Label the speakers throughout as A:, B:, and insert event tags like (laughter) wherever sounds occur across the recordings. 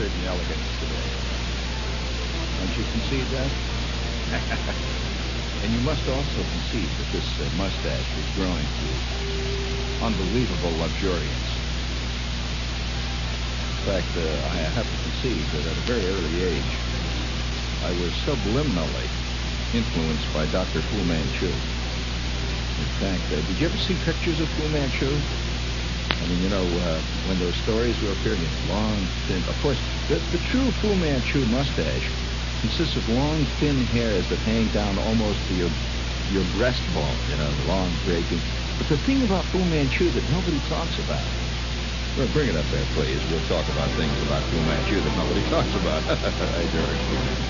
A: certain elegance today. Don't you concede that? (laughs) and you must also concede that this uh, mustache is growing to unbelievable luxuriance. In fact, uh, I have to concede that at a very early age, I was subliminally influenced by Dr. Fu Manchu. In fact, uh, did you ever see pictures of Fu Manchu? I mean, you know, uh, when those stories were appearing, long, thin. Of course, the, the true Fu Manchu mustache consists of long, thin hairs that hang down almost to your your breastbone, you know, long, breaking. But the thing about Fu Manchu that nobody talks about. Well, bring it up there, please. We'll talk about things about Fu Manchu that nobody (laughs) talks about.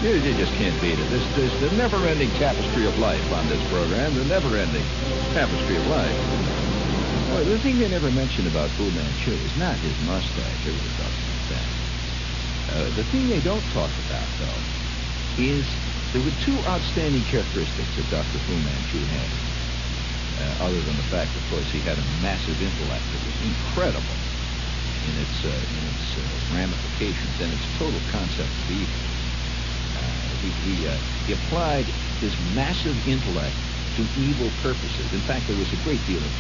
A: You, you just can't beat it. This, this the never-ending tapestry of life on this program. The never-ending tapestry of life. The thing they never mention about Fu Manchu is not his mustache. Everybody talks about that. Uh, the thing they don't talk about, though, is there were two outstanding characteristics that Dr. Fu Manchu had. Uh, other than the fact, of course, he had a massive intellect that was incredible in its, uh, in its uh, ramifications and its total concept of evil. Uh, he, he, uh, he applied his massive intellect to evil purposes. In fact, there was a great deal of,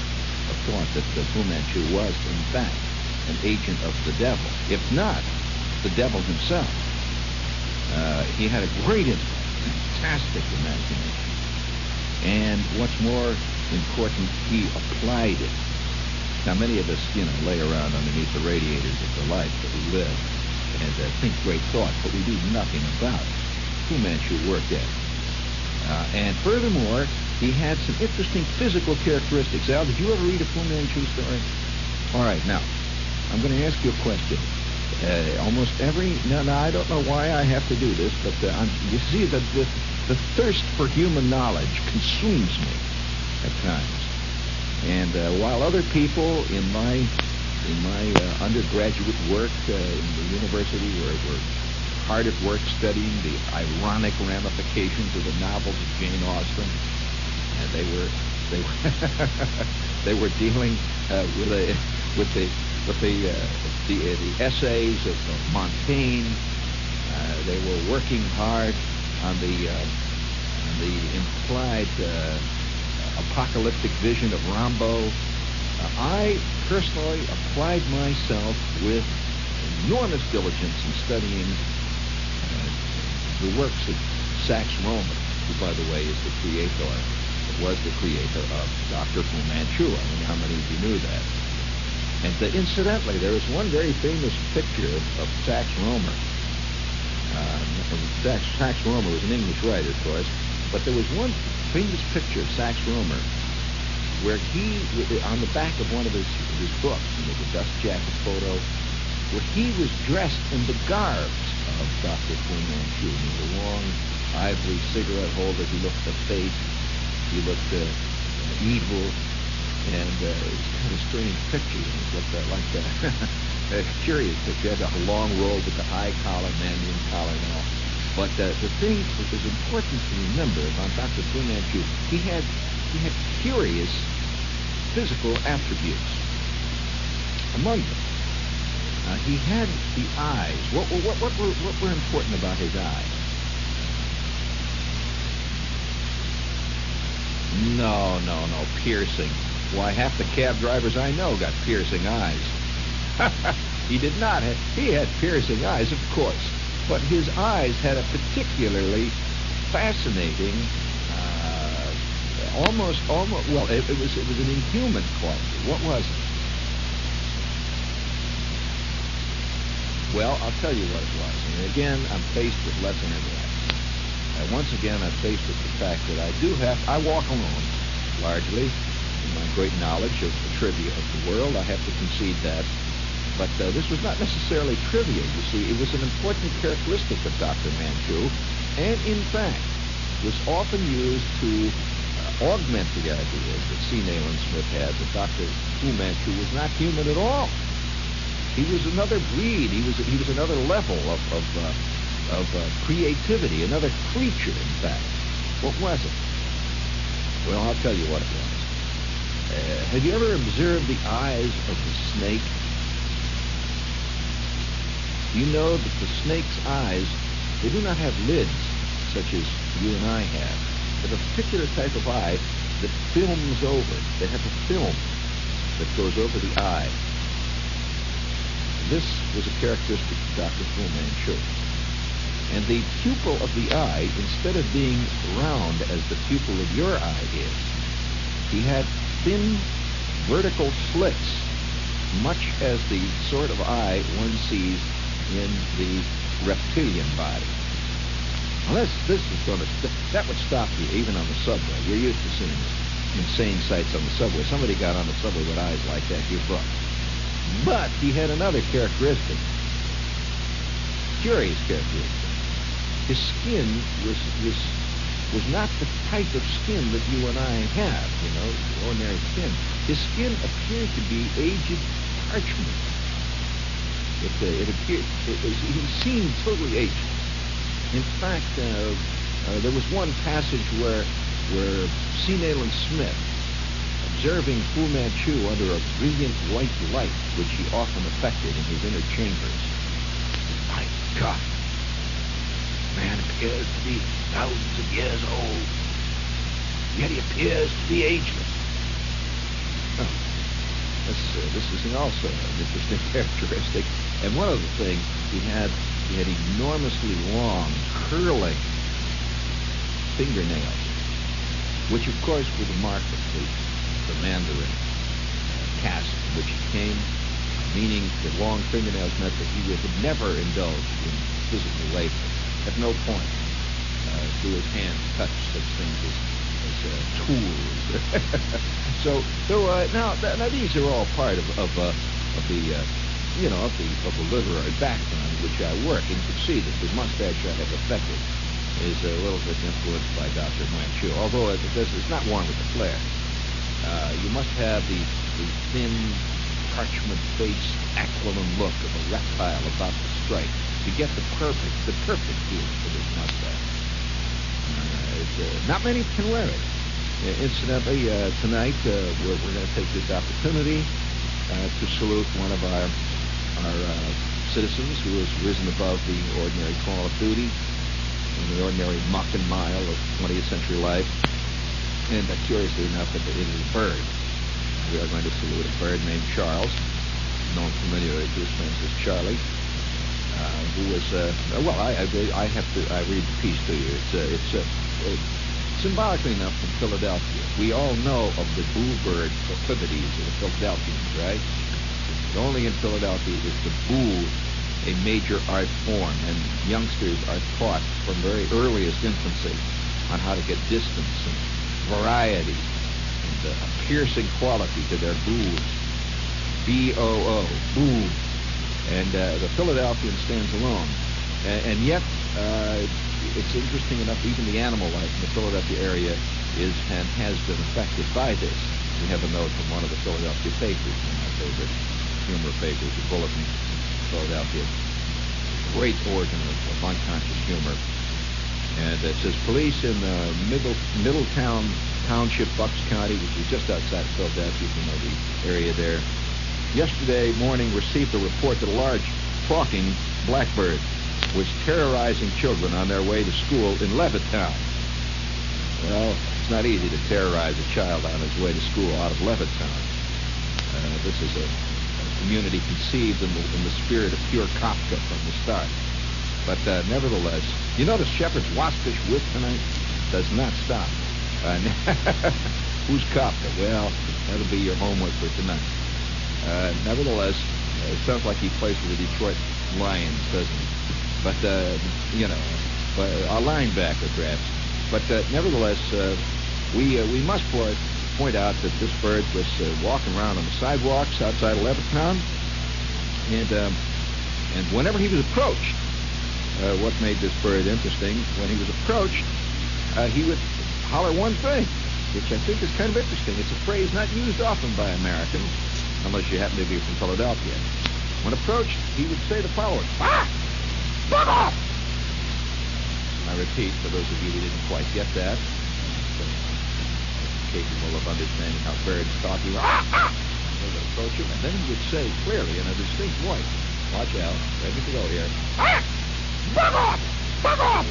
A: of thought that the Fu Manchu was, in fact, an agent of the devil, if not the devil himself. Uh, he had a great fantastic imagination. And what's more important, he applied it. Now, many of us, you know, lay around underneath the radiators of the life that we live and uh, think great thoughts, but we do nothing about it. Fu Manchu worked at it. Uh, and furthermore, he had some interesting physical characteristics. Al, did you ever read a Fu Manchu story? All right, now, I'm going to ask you a question. Uh, almost every now, now I don't know why I have to do this, but uh, you see the, the the thirst for human knowledge consumes me at times. And uh, while other people in my in my uh, undergraduate work uh, in the university were, were hard at work studying the ironic ramifications of the novels of Jane Austen, and they were they were (laughs) they were dealing uh, with a with the with the uh, the, uh, the essays of, Montaigne. Uh, they were working hard on the uh, on the implied apocalyptic vision of. Uh, I personally applied myself with enormous diligence in studying the works of Sax Rohmer, who, by the way, is the creator, was the creator of Dr. Fu Manchu. I don't how many of you knew that. And uh, incidentally, there is one very famous picture of, Sax Rohmer. Uh, Sax, Sax Rohmer was an English writer, of course, but there was one famous picture of Sax Rohmer where he, on the back of one of his, his books, and there's a dust jacket photo, where he was dressed in the garbs of Dr. Fu Manchu. With a long ivory cigarette holder, he looked a face, he looked uh, evil, and uh, it was kind of a strange picture. It looked uh, like a, a curious picture. He had a long robe with the high collar, Mandarin collar and all. But uh, the thing that is important to remember about Dr. Fu Manchu, he had he had curious physical attributes. Among them, uh, he had the eyes. What, what, what, were, what were important about his eyes? No, no, no, piercing. Why, half the cab drivers I know got piercing eyes. (laughs) he did not. He had piercing eyes, of course, but his eyes had a particularly fascinating, uh, almost, almost. Well, it, it was it was an inhuman quality. What was it? Well, I'll tell you what it was. And again, I'm faced with less intellect. Once again, I'm faced with the fact that I do have, I walk alone, largely, in my great knowledge of the trivia of the world. I have to concede that. But uh, this was not necessarily trivia, you see. It was an important characteristic of Dr. Manchu, and in fact, was often used to uh, augment the ideas that C. Nayland Smith had that Dr. Fu Manchu was not human at all. He was another breed. He was he was another level of of, uh, of uh, creativity, another creature, in fact. What was it? Well, I'll tell you what it was. Uh, have you ever observed the eyes of the snake? You know that the snake's eyes, they do not have lids such as you and I have. They a particular type of eye that films over. They have a film that goes over the eye. This was a characteristic of Dr. Fu Manchu. And the pupil of the eye, instead of being round as the pupil of your eye is, he had thin vertical slits, much as the sort of eye one sees in the reptilian body. Well, this, this is going to, that would stop you even on the subway. You're used to seeing insane sights on the subway. Somebody got on the subway with eyes like that, you're booked. But he had another characteristic, curious characteristic. His skin was was was not the type of skin that you and I have, you know, ordinary skin. His skin appeared to be aged parchment. It, uh, it appeared, it, it, he seemed totally aged. In fact, uh, uh, there was one passage where, where C. Nayland Smith, observing Fu Manchu under a brilliant white light, which he often affected in his inner chambers, my God, man appears to be thousands of years old, yet he appears to be ageless. Oh, this, uh, this is also an interesting (laughs) characteristic. And one of the things he had, he had enormously long, curling fingernails, which of course were the mark of the, the Mandarin uh, caste which he came, meaning that long fingernails meant that he would never indulge in physical labor. At no point uh, do his hands touch such things as, as uh, tools. (laughs) so, so uh, now, now these are all part of, of, uh, of the uh, you know, of the, of the literary background which I work. And can see that the mustache I have affected is a little bit influenced by Dr. Manchu, although it, it's not one with the flair. Uh, you must have the, the thin, parchment-faced, aquiline look of a reptile about to strike to get the perfect, the perfect feel for this mustache. Uh, uh, not many can wear it. Uh, incidentally, uh, tonight we're, we're going to take this opportunity to salute one of our our citizens who has risen above the ordinary call of duty in the ordinary muck and mile of 20th century life. And uh, curiously enough, it is a bird. We are going to salute a bird named Charles, known familiarly to his friends as Charlie, who was, uh, well, I, I, I, have to, I read the piece to you. It's, uh, it's uh, symbolically enough from Philadelphia. We all know of the bluebird proclivities of the Philadelphians, right? Only in Philadelphia is the boo a major art form, and youngsters are taught from very earliest infancy on how to get distance and variety and uh, a piercing quality to their boos. B-O-O, boo. And uh, the Philadelphian stands alone. And, and yet, uh, it's interesting enough, even the animal life in the Philadelphia area is and has been affected by this. We have a note from one of the Philadelphia papers, my favorite humor papers, the Bulletin, Philadelphia. Great organ of, of unconscious humor. And it says police in uh, Middle, Middletown Township, Bucks County, which is just outside of Philadelphia, you know the area there. Yesterday morning received a report that a large talking blackbird was terrorizing children on their way to school in Levittown. Well, it's not easy to terrorize a child on his way to school out of Levittown. Uh, this is a community conceived in the, in the spirit of pure Kafka from the start. But uh, nevertheless, you notice Shepard's waspish wit tonight does not stop. Uh, (laughs) who's Kafka? Well, that'll be your homework for tonight. Uh, nevertheless, uh, it sounds like he plays for the Detroit Lions, doesn't he? But, uh, you know, a linebacker perhaps. But uh, nevertheless, we we must point out that this bird was uh, walking around on the sidewalks outside of Levittown, and um, and whenever he was approached, uh, what made this bird interesting? When he was approached, uh, he would holler one thing, which I think is kind of interesting. It's a phrase not used often by Americans, unless you happen to be from Philadelphia. When approached, he would say the following: "Ah, bug off!" I repeat, for those of you who didn't quite get that, capable of understanding how birds talk. He would, ah, ah, approach him, and then he would say clearly in a distinct voice, Watch out. Ready to go here. Ah! Bug off! Bug off!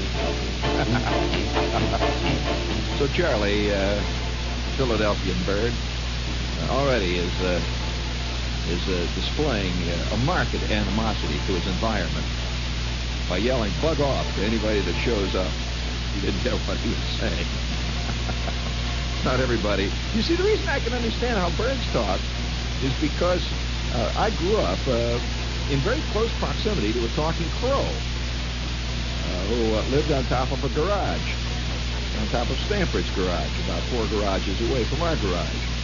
A: (laughs) so Charlie, uh, Philadelphian bird, uh, already is uh, is uh, displaying uh, a marked animosity to his environment by yelling "bug off" to anybody that shows up. He didn't know what he was saying. (laughs) Not everybody. You see, the reason I can understand how birds talk is because uh, I grew up uh, in very close proximity to a talking crow uh, who uh, lived on top of a garage, on top of Stanford's garage, about four garages away from our garage.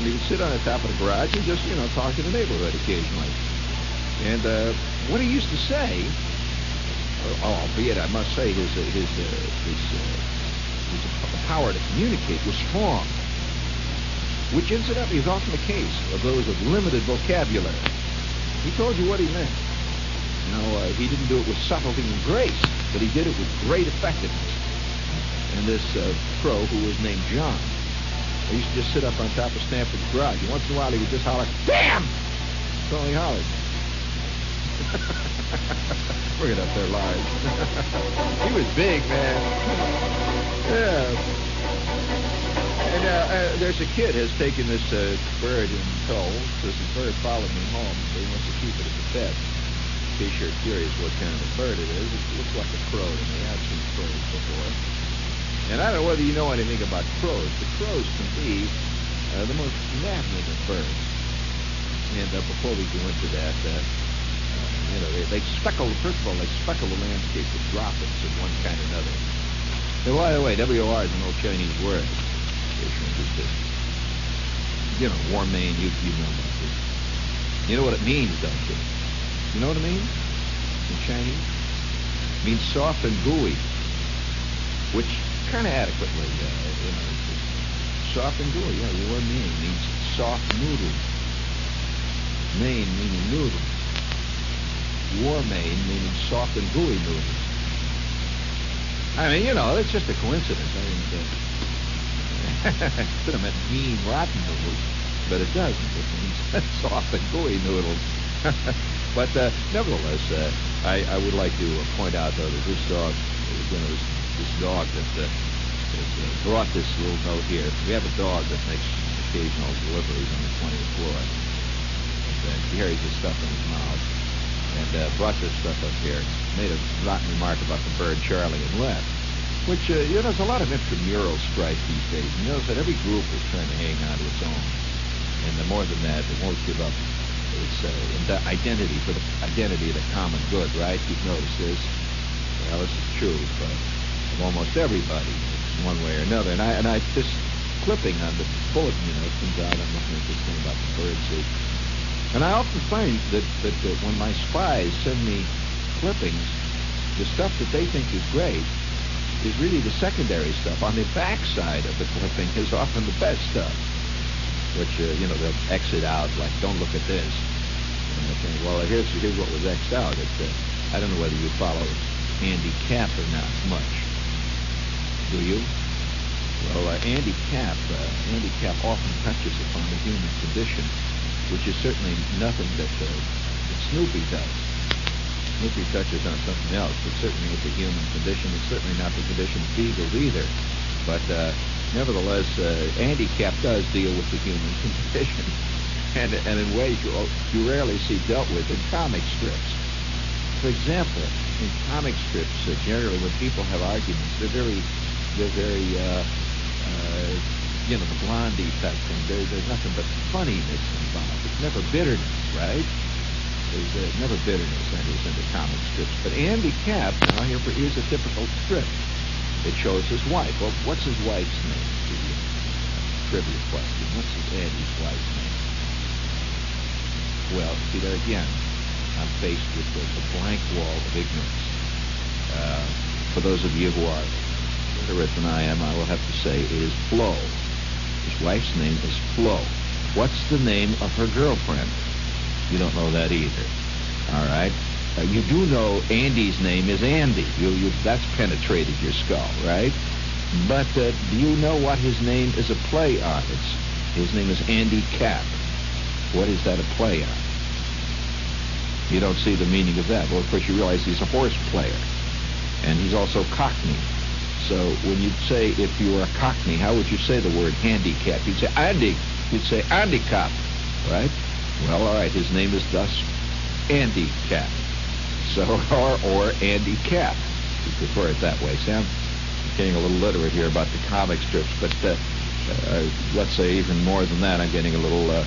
A: And he would sit on the top of the garage and just, you know, talk to the neighborhood occasionally. And uh, what he used to say, uh, albeit I must say his uh, his uh, his, power to communicate was strong, which incidentally is often the case of those of limited vocabulary. He told you what he meant. Know, uh, he didn't do it with subtlety and grace, but he did it with great effectiveness. And this uh, crow, who was named John, he used to just sit up on top of Stanford's garage. And once in a while, he would just holler, "Damn!" That's all he hollered. Bring it up there large. he was big, man. Yeah. And uh, uh, there's a kid has taken this uh, bird in tow. This bird followed me home. They wants to keep it as a pet. In case you're curious what kind of a bird it is, it looks like a crow to me. I've seen crows before. And I don't know whether you know anything about crows, but crows can be uh, the most maddening of birds. And uh, before we go into that, uh, uh, you know, they, they speckle, first of all, they speckle the landscape with droppings of one kind or another. And by the way, WOR is an old Chinese word you know, War-Main, you, you know about this. You know what it means, don't you? You know what it means in Chinese? It means soft and gooey, which kind of adequately, uh, you know, soft and gooey. Yeah, War-Main means soft noodle. Main meaning noodle. War-Main meaning soft and gooey noodles. I mean, you know, it's just a coincidence. I mean, uh, could have meant mean, rotten noodles, but it doesn't. It means (laughs) soft and gooey noodles. (laughs) but uh, nevertheless, uh, I, I, would like to point out, though, that this dog, you know, this, this dog that uh, uh, brought this little note here. We have a dog that makes occasional deliveries on the 20th floor. And, uh, carries his stuff in his mouth and uh, brought this stuff up here. Made a rotten remark about the bird Charlie and left which, uh, you know, there's a lot of intramural strife these days. You notice that every group is trying to hang on to its own. And the more than that, it won't give up its uh, identity for the identity of the common good, right? You've noticed this. Well, this is true but almost everybody, one way or another. And I, and I, this clipping on the bulletin, you know, comes out. I'm looking at this thing about the birdseed. And I often find that, that, that when my spies send me clippings, the stuff that they think is great is really the secondary stuff. On the backside of the clipping is often the best stuff, which, uh, you know, they'll exit out, like, don't look at this. And they think, well, here's, here's what was X'd out. It, uh, I don't know whether you follow Andy Capp or not much. Do you? Well, uh, Andy Capp, uh, Andy Capp often touches upon the human condition, which is certainly nothing that, uh, that Snoopy does. Snoopy touches on something else, but certainly it's a human condition. It's certainly not the condition of beagles either. But uh, nevertheless, uh, Andy Capp does deal with the human (laughs) condition, and, and in ways you, you rarely see dealt with in comic strips. For example, in comic strips, uh, generally when people have arguments, they're very, they're very, uh, uh, you know, the Blondie type thing. There, there's nothing but funniness involved. It's never bitterness, right? There's uh, never bitterness enters into comic strips. But Andy Capp, now here for, here's a typical strip. It shows his wife. Well, what's his wife's name? The trivia question. What's his Andy's wife's name? Well, see there again. I'm faced with the, the blank wall of ignorance. Uh, for those of you who are literate than I am, I will have to say is Flo. His wife's name is Flo. What's the name of her girlfriend? You don't know that either. All right. Uh, you do know Andy's name is Andy. You, you, that's penetrated your skull, right? But uh, do you know what his name is a play on? It's, his name is Andy Capp. What is that a play on? You don't see the meaning of that. Well, of course, you realize he's a horse player, and he's also Cockney. So when you'd say if you were a Cockney, how would you say the word handicap? You'd say Andy. You'd say handicap, right? Well, all right. His name is thus Andy Capp. So (laughs) or or Andy Capp. You prefer it that way, Sam? Getting a little literate here about the comic strips, but uh, uh, let's say even more than that, I'm getting a little uh,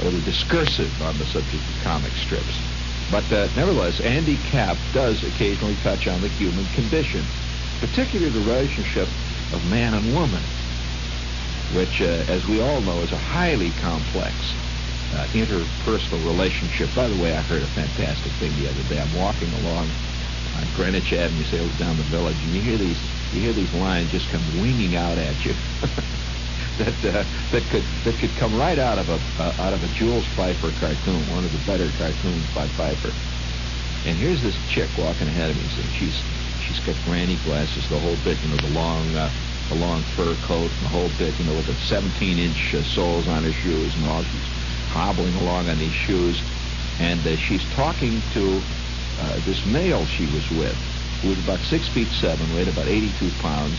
A: a little discursive on the subject of comic strips. But uh, nevertheless, Andy Capp does occasionally touch on the human condition, particularly the relationship of man and woman, which, uh, as we all know, is a highly complex uh, interpersonal relationship. By the way, I heard a fantastic thing the other day. I'm walking along on Greenwich Avenue, sails down the village, and you hear these you hear these lines just come winging out at you. (laughs) that uh, that could that could come right out of a uh, out of a Jules Feiffer cartoon, one of the better cartoons by Feiffer. And here's this chick walking ahead of me. So she's she's got granny glasses, the whole bit, you know, the long uh, the long fur coat, and the whole bit, you know, with the 17-inch uh, soles on her shoes and all. She's hobbling along on these shoes, and uh, she's talking to uh, this male she was with, who was about six feet seven, weighed about 82 pounds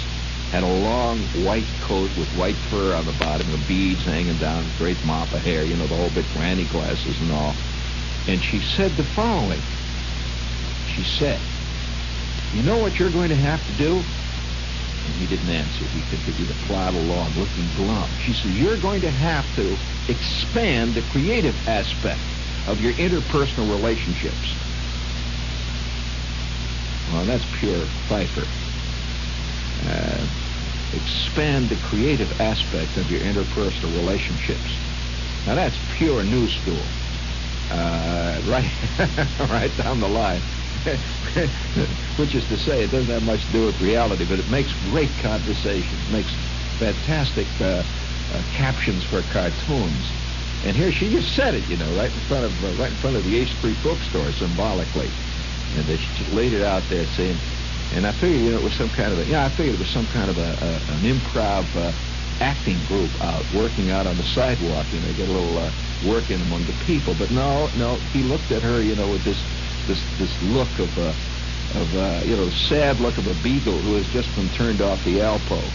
A: had a long white coat with white fur on the bottom, the beads hanging down, great mop of hair, you know, the whole bit, granny glasses and all. And she said the following. She said, you know what you're going to have to do? And he didn't answer. He continued to plod along, looking glum. She said, you're going to have to expand the creative aspect of your interpersonal relationships. Well, that's pure Feiffer uh, expand the creative aspect of your interpersonal relationships. Now that's pure new school, uh, (laughs) right, right down the line. (laughs) Which is to say, it doesn't have much to do with reality, but it makes great conversation. Makes fantastic uh, uh, captions for cartoons. And here she just said it, you know, right in front of uh, right in front of the A Street bookstore, symbolically, and they laid it out there, saying, and I figured, you know, it was some kind of a, yeah, I figured it was some kind of a, a an improv uh, acting group out working out on the sidewalk. You know, get a little uh, work in among the people. But no, no, he looked at her, you know, with this this this look of a of uh, you know sad look of a beagle who has just been turned off the Alpo,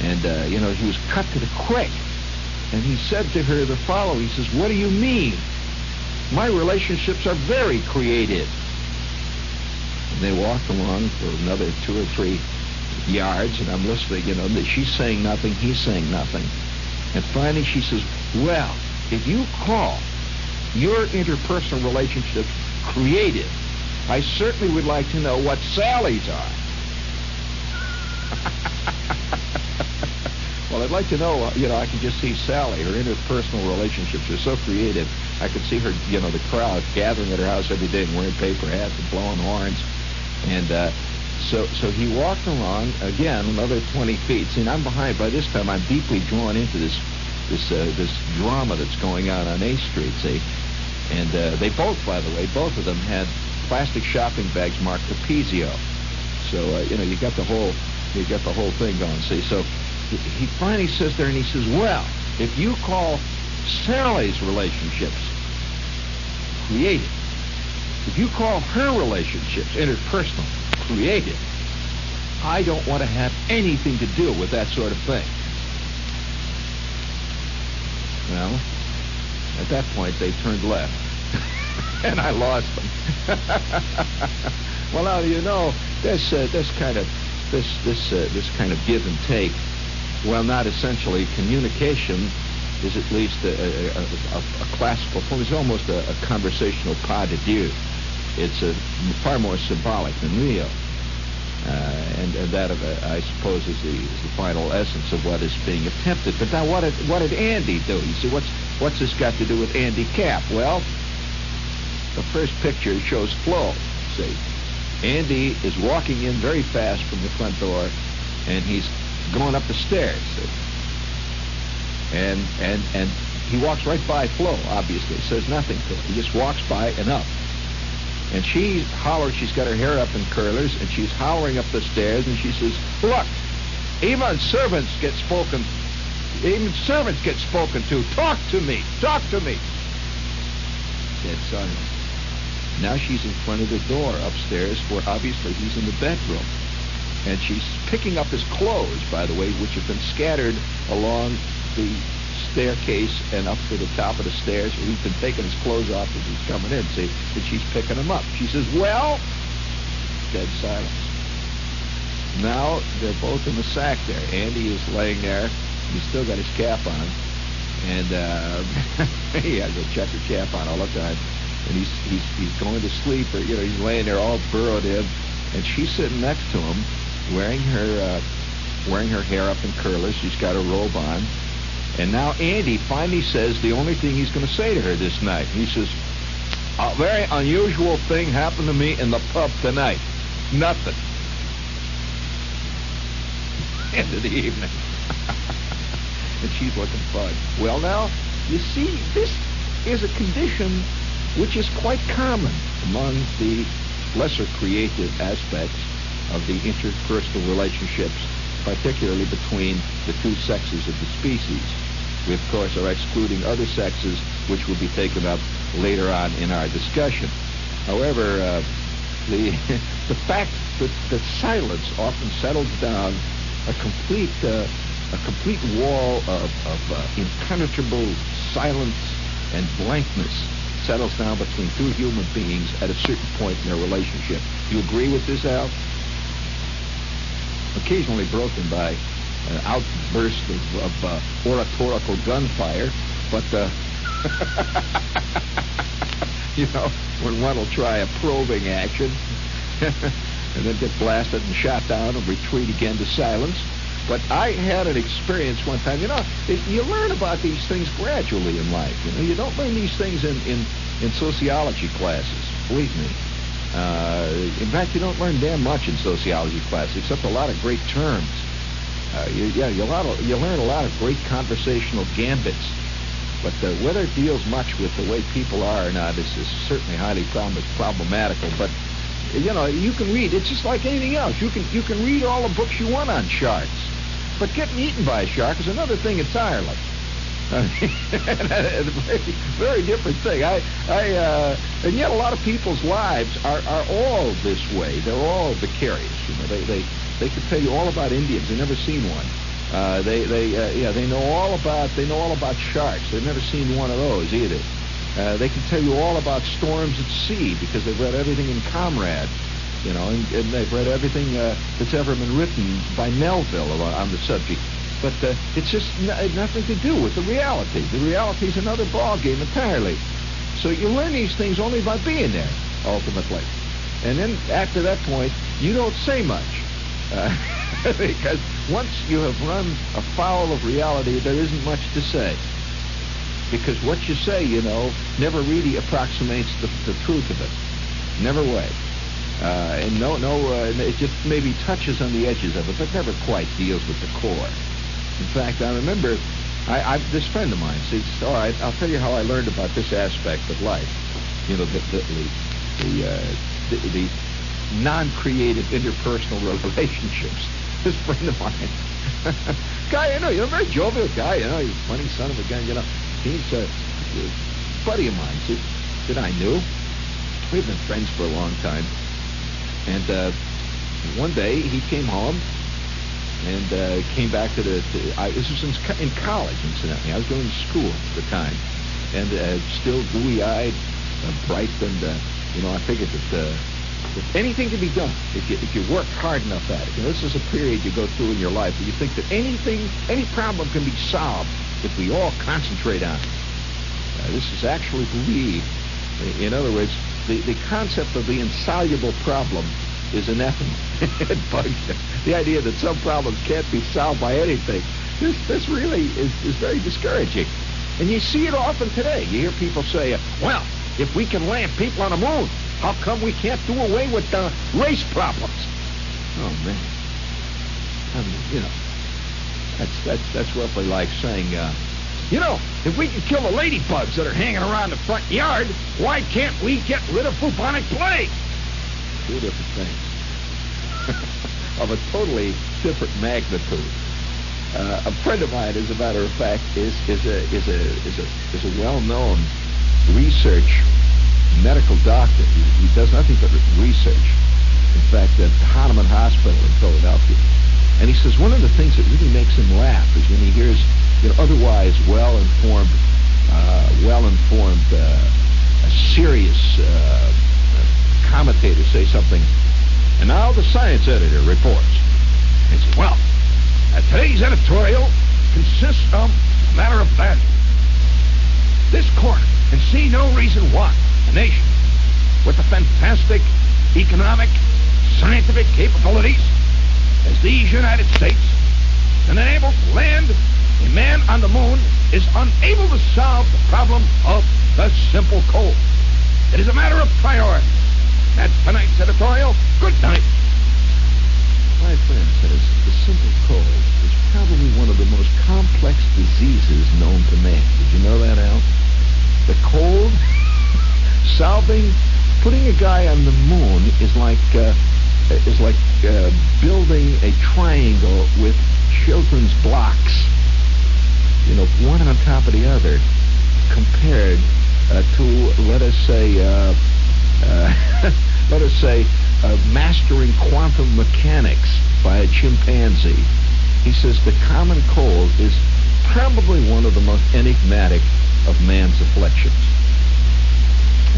A: and uh, you know he was cut to the quick. And he said to her the following: He says, "What do you mean? My relationships are very creative." And they walked along for another two or three yards, and I'm listening, you know, she's saying nothing, he's saying nothing. And finally she says, well, if you call your interpersonal relationships creative, I certainly would like to know what Sally's are. (laughs) well, I'd like to know, uh, you know, I can just see Sally, her interpersonal relationships are so creative. I could see her, you know, the crowd gathering at her house every day and wearing paper hats and blowing horns. And uh, so, so he walked along again another 20 feet. See, I'm behind. By this time, I'm deeply drawn into this this uh, this drama that's going on on A Street. See, and uh, they both, by the way, both of them had plastic shopping bags marked Capezio. So uh, you know, you got the whole you got the whole thing going. See, so he, he finally sits there, and he says, "Well, if you call Sally's relationships creative." If you call her relationships interpersonal, creative, I don't want to have anything to do with that sort of thing. Well, at that point, they turned left. (laughs) and I lost them. (laughs) well, now, you know, this, uh, this kind of, this, this, uh, this kind of give and take, well, not essentially communication, is at least a, a, a, a classical form. It's almost a, conversational pas de deux. It's far more symbolic than real. Uh, and, and, that, uh, I suppose, is the, is the final essence of what is being attempted. But now, what did, what did Andy do? You see, what's, what's this got to do with Andy Capp? Well, the first picture shows Flo. See, Andy is walking in very fast from the front door, and he's going up the stairs. See? And and and he walks right by Flo. Obviously, says nothing to her. He just walks by and up. And she hollers, she's got her hair up in curlers, and she's hollering up the stairs, and she says, look, even servants get spoken, even servants get spoken to. Talk to me, talk to me. Dead silence. Now she's in front of the door upstairs where obviously he's in the bedroom. And she's picking up his clothes, by the way, which have been scattered along the staircase and up to the top of the stairs. He's been taking his clothes off as he's coming in, see? And she's picking him up. She says, well, dead silence. Now they're both in the sack there. Andy is laying there. He's still got his cap on. And uh, (laughs) he has a checker cap on all the time. And he's, he's, he's going to sleep, or, you know, he's laying there all burrowed in. And she's sitting next to him, wearing her, uh, wearing her hair up in curlers. She's got a robe on. And now Andy finally says the only thing he's going to say to her this night. He says, a very unusual thing happened to me in the pub tonight. Nothing. (laughs) End of the evening. (laughs) and she's looking fun. Well, now, you see, this is a condition which is quite common among the lesser creative aspects of the interpersonal relationships, particularly between the two sexes of the species. We, of course, are excluding other sexes, which will be taken up later on in our discussion. However, uh, the (laughs) the fact that, that silence often settles down a complete uh, a complete wall of, of uh, impenetrable silence and blankness settles down between two human beings at a certain point in their relationship. Do You agree with this, Al? Occasionally broken by an outburst of, of uh, oratorical gunfire, but uh, (laughs) you know when one will try a probing action (laughs) and then get blasted and shot down and retreat again to silence. But I had an experience one time. You know, it, you learn about these things gradually in life. You know, you don't learn these things in in, in sociology classes. Believe me. Uh, in fact, you don't learn damn much in sociology classes, except a lot of great terms. Uh, you, yeah, you, you learn a lot of great conversational gambits. But uh, whether it deals much with the way people are or not is, is certainly highly prob- problematical. But you know, you can read. It's just like anything else. You can you can read all the books you want on sharks, but getting eaten by a shark is another thing entirely. (laughs) a very, very different thing. I, I, uh, and yet a lot of people's lives are, are all this way. They're all vicarious. You know, they, they, they could tell you all about Indians. They've never seen one. Uh, they, they, uh, yeah, they know all about, they know all about sharks. They've never seen one of those either. Uh, they can tell you all about storms at sea because they've read everything in Conrad, you know, and, and they've read everything uh, that's ever been written by Melville on the subject. But uh, it's just n- nothing to do with the reality. The reality is another ballgame entirely. So you learn these things only by being there, ultimately. And then after that point, you don't say much. Uh, (laughs) because once you have run afoul of reality, there isn't much to say because what you say, you know, never really approximates the, the truth of it. Never way. Uh, and no, no, uh, it just maybe touches on the edges of it, but never quite deals with the core. In fact, I remember I, I, this friend of mine says, all right, I'll tell you how I learned about this aspect of life. You know, the, the, the, the, uh, the, the non-creative interpersonal relationships. (laughs) This friend of mine, (laughs) guy, you know, you're a very jovial guy, you know, he's a funny son of a gun, you know. He's a, a buddy of mine that, that I knew. We've been friends for a long time. And uh, one day he came home and uh, came back to the. To, I, this was in, in, college, incidentally. I was going to school at the time, and uh, still gooey-eyed, uh, bright, and uh, you know, I figured that if anything can be done, if you if you work hard enough at it, this is a period you go through in your life where you think that anything, any problem can be solved if we all concentrate on it. Uh, this is actually believed. In other words, the, the concept of the insoluble problem is anathema. (laughs) it bugs you. The idea that some problems can't be solved by anything. This, this really is, is very discouraging. And you see it often today. You hear people say, well, if we can land people on the moon, how come we can't do away with the race problems? Oh, man. I mean, you know, that's that's that's roughly like saying, uh, you know, if we can kill the ladybugs that are hanging around the front yard, why can't we get rid of bubonic plague? Two different things (laughs) of a totally different magnitude. Uh, a friend of mine, as a matter of fact, is is a is a is a is a well-known research medical doctor. He, he does nothing but research. In fact, at Hahnemann Hospital in Philadelphia. And he says one of the things that really makes him laugh is when he hears you know, otherwise well-informed, uh, well-informed, uh, serious uh, commentators say something. And now the science editor reports. He says, well, uh, today's editorial consists of a matter of fact. This court can see no reason why a nation with the fantastic economic, scientific capabilities as these United States and unable to land a man on the moon is unable to solve the problem of the simple cold. It is a matter of priority. That's tonight's editorial. Good night. My friend says the simple cold is probably one of the most complex diseases known to man. Did you know that, Al? The cold, solving, putting a guy on the moon is like uh, is like uh, building a triangle with children's blocks. You know, one on top of the other, compared uh, to let us say, uh, uh, (laughs) let us say, uh, mastering quantum mechanics by a chimpanzee. He says the common cold is probably one of the most enigmatic of man's afflictions.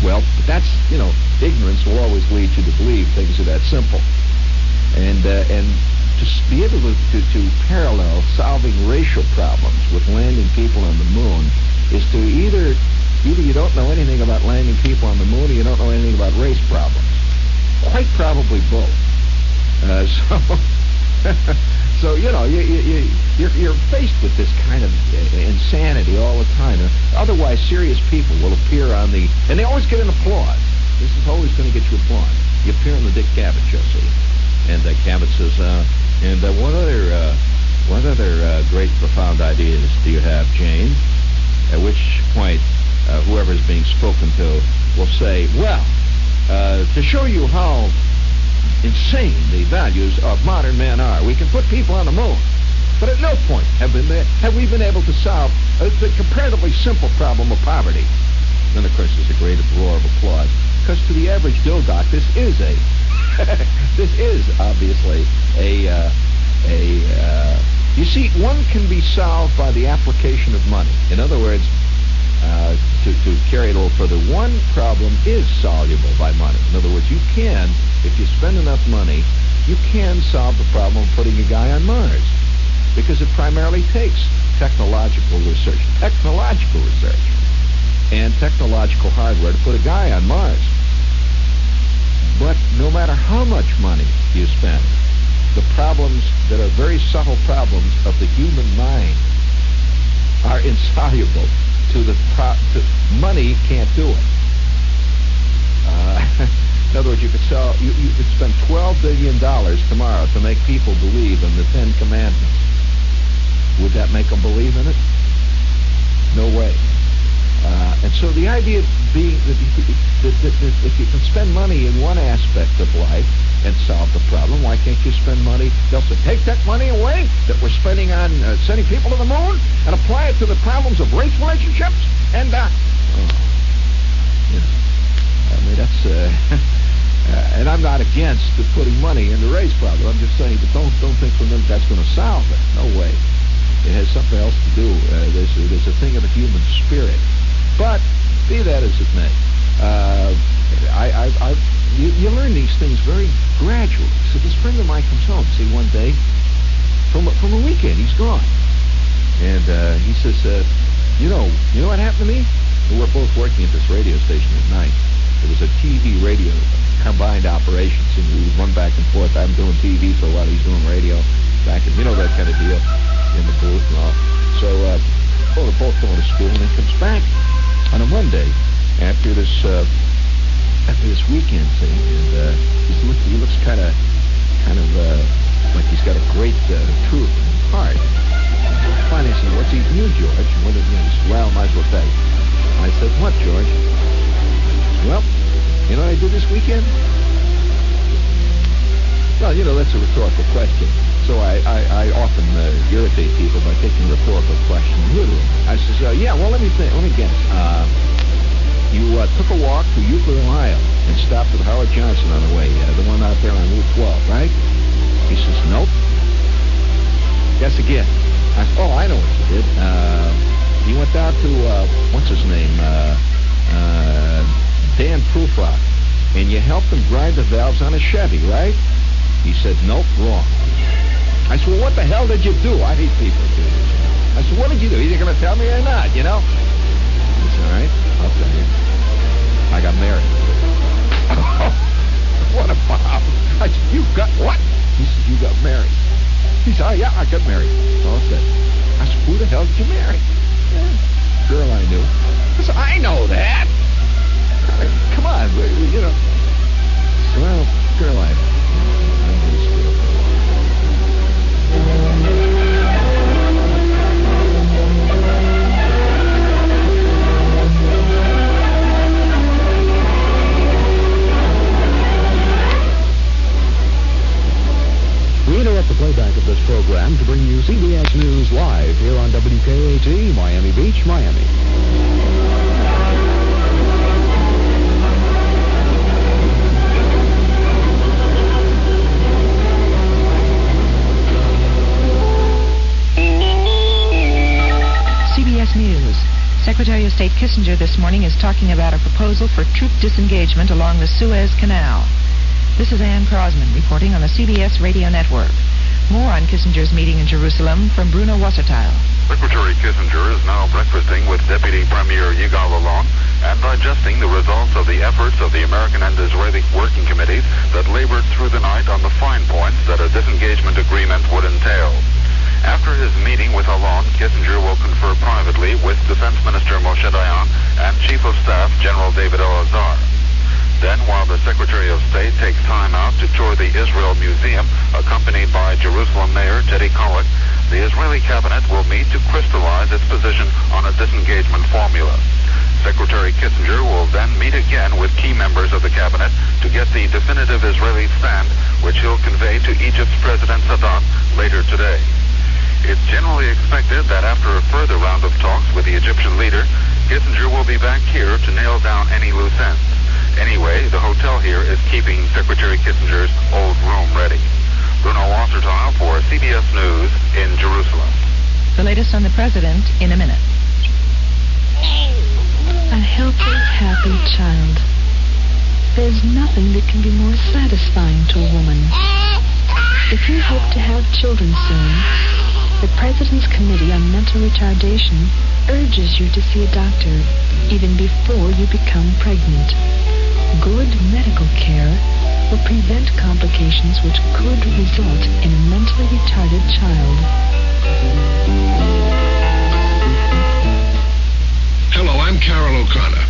A: Well, that's, you know, ignorance will always lead you to believe things are that simple. And, uh, and to be able to, to, to parallel solving racial problems with landing people on the moon is to either either you don't know anything about landing people on the moon or you don't know anything about race problems. Quite probably both. Uh, (laughs) so, (laughs) so you know, you, you, you're, you're faced with this kind of insanity all the time. Otherwise, serious people will appear on the, and they always get an applause. This is always going to get you applause. You appear on the Dick Cavett show, see? And uh, Cavett says, uh, and uh, what other, uh, what other uh, great, profound ideas do you have, Jane? At which point, uh, whoever is being spoken to will say, well, uh, to show you how insane the values of modern men are, we can put people on the moon. But at no point have, been, have we been able to solve the comparatively simple problem of poverty. Then, of course, there's a great roar of applause. Because to the average Joe doc, this is a, (laughs) this is obviously a, uh, a, uh, you see, one can be solved by the application of money. In other words, uh, to, to carry it a little further, one problem is soluble by money. In other words, you can, if you spend enough money, you can solve the problem of putting a guy on Mars. Because it primarily takes technological research, technological research, and technological hardware to put a guy on Mars. But no matter how much money you spend, the problems that are very subtle problems of the human mind are (laughs) insoluble to the pro- to, money can't do it. Uh, (laughs) in other words, you could sell you, you could spend twelve billion dollars tomorrow to make people believe in the Ten Commandments. Would that make them believe in it? No way. Uh, and so the idea being that, that, that, that if you can spend money in one aspect of life and solve the problem, why can't you spend money? They'll say, take that money away that we're spending on uh, sending people to the moon and apply it to the problems of race relationships and, uh, oh, I mean, that's, uh, (laughs) uh, and I'm not against putting money in the race problem. I'm just saying, but don't, don't think for a minute that's going to solve it. No way. It has something else to do. Uh, there's, there's a thing of the human spirit. But be that as it may, uh, I, I, I, you, you learn these things very gradually. So this friend of mine comes home, see, one day from a, from a weekend. He's gone, and uh, he says, uh, "You know, you know what happened to me? We were both working at this radio station at night. It was a TV radio combined operations, and we would run back and forth. I'm doing TV for a while. He's doing radio back, and you know that kind of deal in the booth and all. So, uh, well, they're both going to school, and he comes back on a Monday after this uh, after this weekend thing, and uh, he's look, he looks kind of kind of uh, like he's got a great uh, truth in his heart. Finally, said, "What's eating you, George?" What did you? Said, well, might as well tell. I said, "What, George?" Well, you know what I did this weekend? Well, you know that's a rhetorical question. So I, I, I often uh, irritate people by taking rhetorical questions literally. I says, uh, yeah, well, let me think. Let me guess. Uh, You uh, took a walk to Euclid, Ohio, and stopped with Howard Johnson on the way, uh, the one out there on Route 12, right? He says, nope. Guess again. I, oh, I know what you did. Uh, you went down to, uh, what's his name? Uh, uh, Dan Prufrock. And you helped him grind the valves on a Chevy, right? He said, nope, wrong. I said, well, what the hell did you do? I hate people. I said, what did you do? Either going to tell me or not, you know? All right, I'll tell you. I got married. (laughs) what a bomb. I said, you got what? He said, you got married. He said, oh, yeah, I got married. All said. I said, who the hell did you marry? Yeah, girl I knew. I said, I know that. (laughs) Come on, you know. Well, girl I
B: the playback of this program to bring you CBS News Live here on WKAT, Miami Beach, Miami.
C: CBS News. Secretary of State Kissinger this morning is talking about a proposal for troop disengagement along the Suez Canal. This is Ann Crosman reporting on the CBS Radio Network. More on Kissinger's meeting in Jerusalem from Bruno Wassertheil.
D: Secretary Kissinger is now breakfasting with Deputy Premier Yigal Allon and digesting the results of the efforts of the American and Israeli working committees that labored through the night on the fine points that a disengagement agreement would entail. After his meeting with Allon, Kissinger will confer privately with Defense Minister Moshe Dayan and Chief of Staff General David Elazar. Then, while the Secretary of State takes time out to tour the Israel Museum, accompanied by Jerusalem Mayor Teddy Kollek, the Israeli cabinet will meet to crystallize its position on a disengagement formula. Secretary Kissinger will then meet again with key members of the cabinet to get the definitive Israeli stand, which he'll convey to Egypt's President Sadat later today. It's generally expected that after a further round of talks with the Egyptian leader, Kissinger will be back here to nail down any loose ends. Anyway, the hotel here is keeping Secretary Kissinger's old room ready. Bruno Wassertheil for CBS News in Jerusalem.
C: The latest on the president in a minute.
E: A healthy, happy child. There's nothing that can be more satisfying to a woman. If you hope to have children soon, the President's Committee on Mental Retardation urges you to see a doctor even before you become pregnant. Good medical care will prevent complications which could result in a mentally retarded child.
F: Hello, I'm Carroll O'Connor.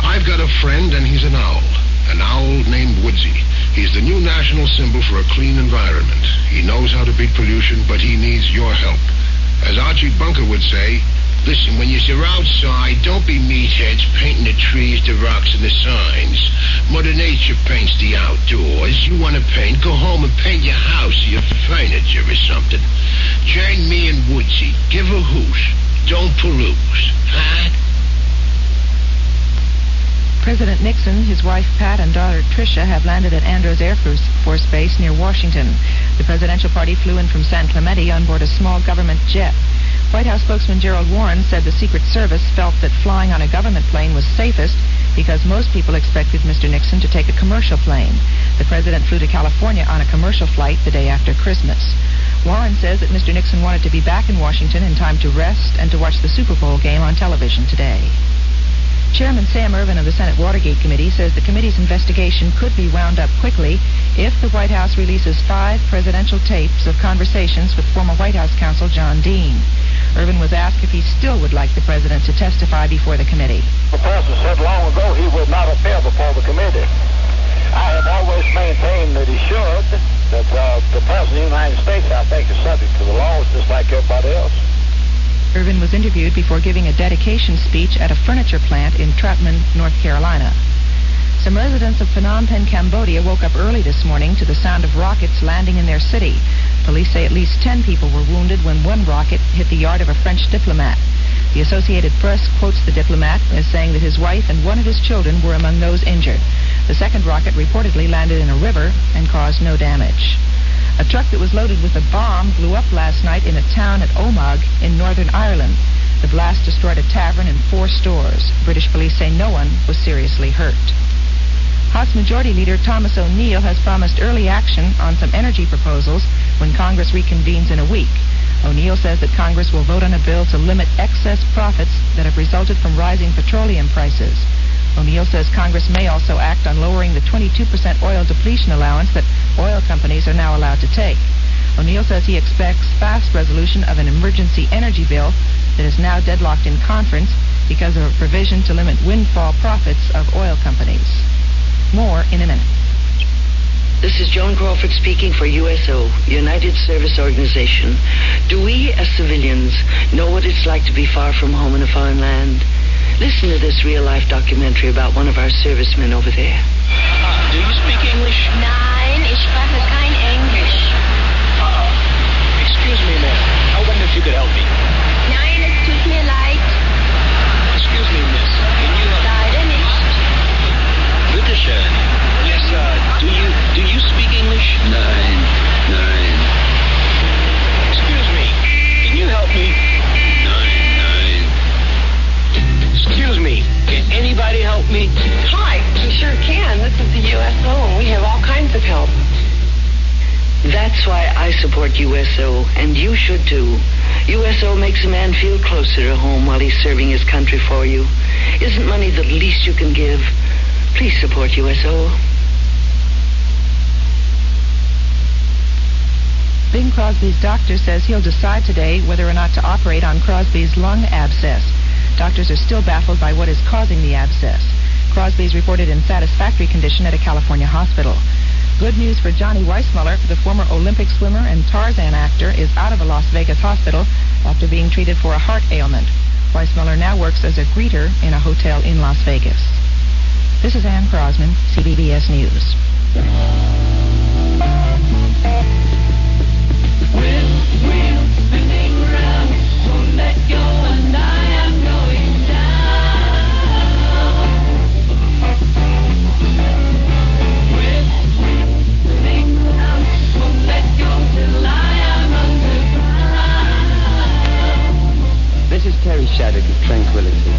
F: I've got a friend, and he's an owl. An owl named Woodsy. He's the new national symbol for a clean environment. He knows how to beat pollution, but he needs your help. As Archie Bunker would say, listen, when you're outside, don't be meatheads painting the trees, the rocks, and the signs. Mother Nature paints the outdoors. You want to paint, go home and paint your house or your furniture or something. Join me and Woodsy. Give a hoot. Don't peruse. Huh?
C: President Nixon, his wife Pat, and daughter Tricia have landed at Andrews Air Force Force Base near Washington. The presidential party flew in from San Clemente on board a small government jet. White House spokesman Gerald Warren said the Secret Service felt that flying on a government plane was safest because most people expected Mr. Nixon to take a commercial plane. The president flew to California on a commercial flight the day after Christmas. Warren says that Mr. Nixon wanted to be back in Washington in time to rest and to watch the Super Bowl game on television today. Chairman Sam Ervin of the Senate Watergate Committee says the committee's investigation could be wound up quickly if the White House releases five presidential tapes of conversations with former White House counsel John Dean. Ervin was asked if he still would like the president to testify before the committee.
G: The president said long ago he would not appear before the committee. I have always maintained that he should, that uh, the president of the United States, I think, is subject to the laws just like everybody else.
C: Ervin was interviewed before giving a dedication speech at a furniture plant in Troutman, North Carolina. Some residents of Phnom Penh, Cambodia woke up early this morning to the sound of rockets landing in their city. Police say at least 10 people were wounded when one rocket hit the yard of a French diplomat. The Associated Press quotes the diplomat as saying that his wife and one of his children were among those injured. The second rocket reportedly landed in a river and caused no damage. A truck that was loaded with a bomb blew up last night in a town at Omagh in Northern Ireland. The blast destroyed a tavern and four stores. British police say no one was seriously hurt. House Majority Leader Thomas O'Neill has promised early action on some energy proposals when Congress reconvenes in a week. O'Neill says that Congress will vote on a bill to limit excess profits that have resulted from rising petroleum prices. O'Neill says Congress may also act on lowering the 22% oil depletion allowance that oil companies are now allowed to take. O'Neill says he expects fast resolution of an emergency energy bill that is now deadlocked in conference because of a provision to limit windfall profits of oil companies. More in a minute.
H: This is Joan Crawford speaking for USO, United Service Organization. Do we, as civilians, know what it's like to be far from home in a foreign land? Listen to this real-life documentary about one of our servicemen over there.
I: Do you speak English?
J: Nein, ich spreche
K: sure can. This is the USO, and we have all kinds of help.
H: That's why I support USO, and you should too. USO makes a man feel closer to home while he's serving his country for you. Isn't money the least you can give? Please support USO.
C: Bing Crosby's doctor says he'll decide today whether or not to operate on Crosby's lung abscess. Doctors are still baffled by what is causing the abscess. Crosby is reported in satisfactory condition at a California hospital. Good news for Johnny Weissmuller, the former Olympic swimmer and Tarzan actor, is out of a Las Vegas hospital after being treated for a heart ailment. Weissmuller now works as a greeter in a hotel in Las Vegas. This is Ann Crosman, CBS News.
L: This is Terry Shattuck of Tranquility.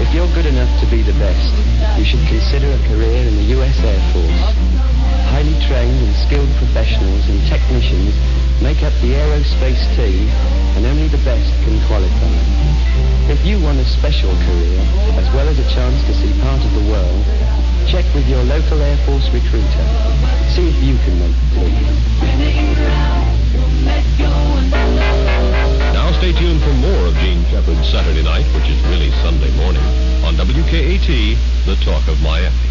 L: If you're good enough to be the best, you should consider a career in the U.S. Air Force. Highly trained and skilled professionals and technicians make up the aerospace team, and only the best can qualify. If you want a special career, as well as a chance to see part of the world, check with your local Air Force recruiter. See if you can make the team.
B: Stay tuned for more of Jean Shepherd's Saturday Night, which is really Sunday morning, on WKAT, the talk of Miami.